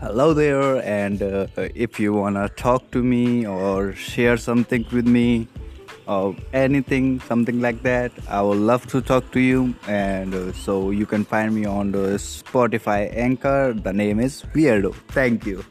hello there and uh, if you want to talk to me or share something with me or anything something like that i would love to talk to you. And uh, so you can find me on the spotify anchor. The name is weirdo. Thank you.